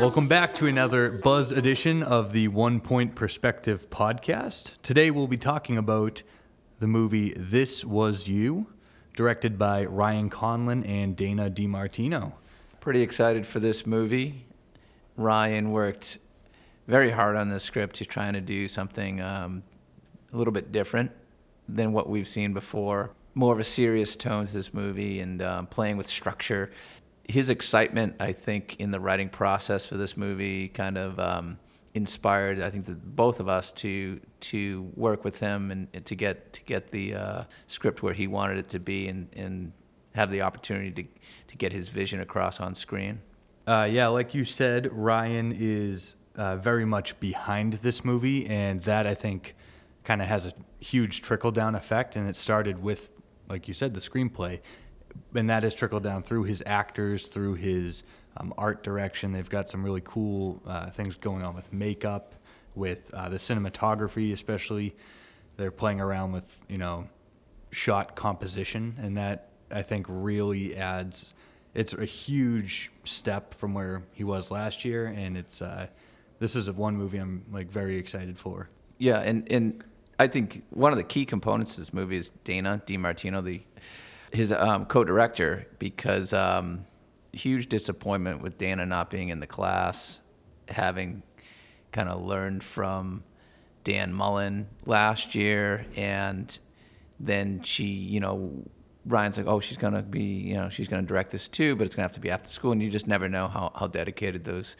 Welcome back to another Buzz edition of the One Point Perspective podcast. Today we'll be talking about the movie This Was You, directed by Ryan Conlon and Dana DiMartino. Pretty excited for this movie. Ryan worked very hard on this script. He's trying to do something um, a little bit different than what we've seen before. More of a serious tone to this movie and um, playing with structure his excitement, I think, in the writing process for this movie kind of um, inspired, I think, both of us to to work with him and, and to get to get the uh, script where he wanted it to be and, and have the opportunity to to get his vision across on screen. Uh, yeah, like you said, Ryan is uh, very much behind this movie, and that I think kind of has a huge trickle down effect. And it started with, like you said, the screenplay and that has trickled down through his actors, through his um, art direction. They've got some really cool uh, things going on with makeup, with uh, the cinematography, especially. They're playing around with you know shot composition, and that I think really adds. It's a huge step from where he was last year, and it's uh, this is one movie I'm like very excited for. Yeah, and and I think one of the key components of this movie is Dana DiMartino, the his um, co-director because um, huge disappointment with Dana not being in the class, having kind of learned from Dan Mullen last year, and then she, you know, Ryan's like, oh, she's gonna be, you know, she's gonna direct this too, but it's gonna have to be after school, and you just never know how, how dedicated those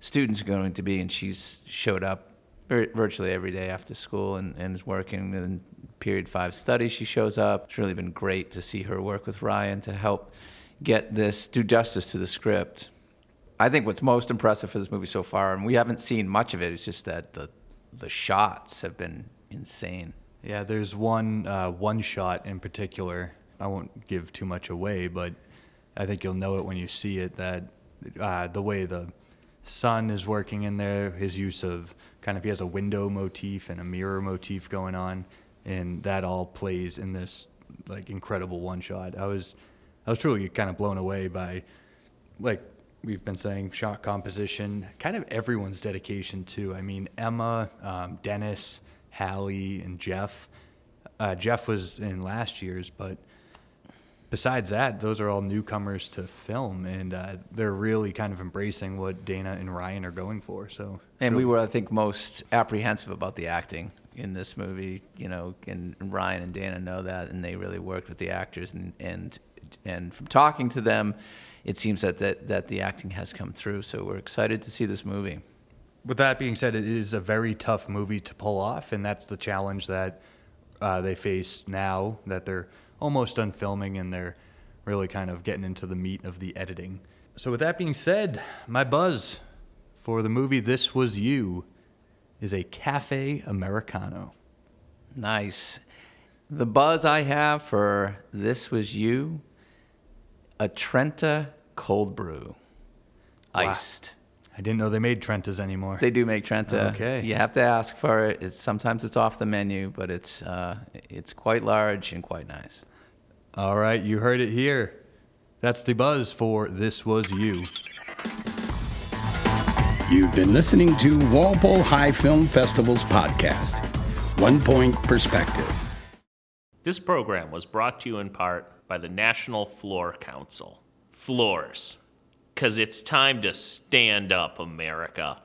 students are going to be. And she's showed up virtually every day after school and, and is working and period five study, she shows up. It's really been great to see her work with Ryan to help get this, do justice to the script. I think what's most impressive for this movie so far, and we haven't seen much of it, it's just that the, the shots have been insane. Yeah, there's one, uh, one shot in particular. I won't give too much away, but I think you'll know it when you see it that uh, the way the sun is working in there, his use of kind of he has a window motif and a mirror motif going on and that all plays in this like incredible one shot. I was I was truly kind of blown away by like we've been saying shot composition, kind of everyone's dedication too. I mean Emma, um, Dennis, Hallie, and Jeff. Uh, Jeff was in last year's, but besides that, those are all newcomers to film, and uh, they're really kind of embracing what Dana and Ryan are going for. So, and we were, I think, most apprehensive about the acting in this movie. You know, and Ryan and Dana know that, and they really worked with the actors. And and and from talking to them, it seems that that, that the acting has come through. So we're excited to see this movie. With that being said, it is a very tough movie to pull off, and that's the challenge that uh, they face now that they're almost done filming and they're really kind of getting into the meat of the editing. So, with that being said, my buzz for the movie This Was You is a cafe Americano. Nice. The buzz I have for This Was You, a Trenta cold brew, wow. iced. I didn't know they made Trentas anymore. They do make Trenta. Okay. You have to ask for it. It's, sometimes it's off the menu, but it's uh, it's quite large and quite nice. All right, you heard it here. That's the buzz for This Was You. You've been listening to Walpole High Film Festival's podcast, One Point Perspective. This program was brought to you in part by the National Floor Council. Floors. Because it's time to stand up, America.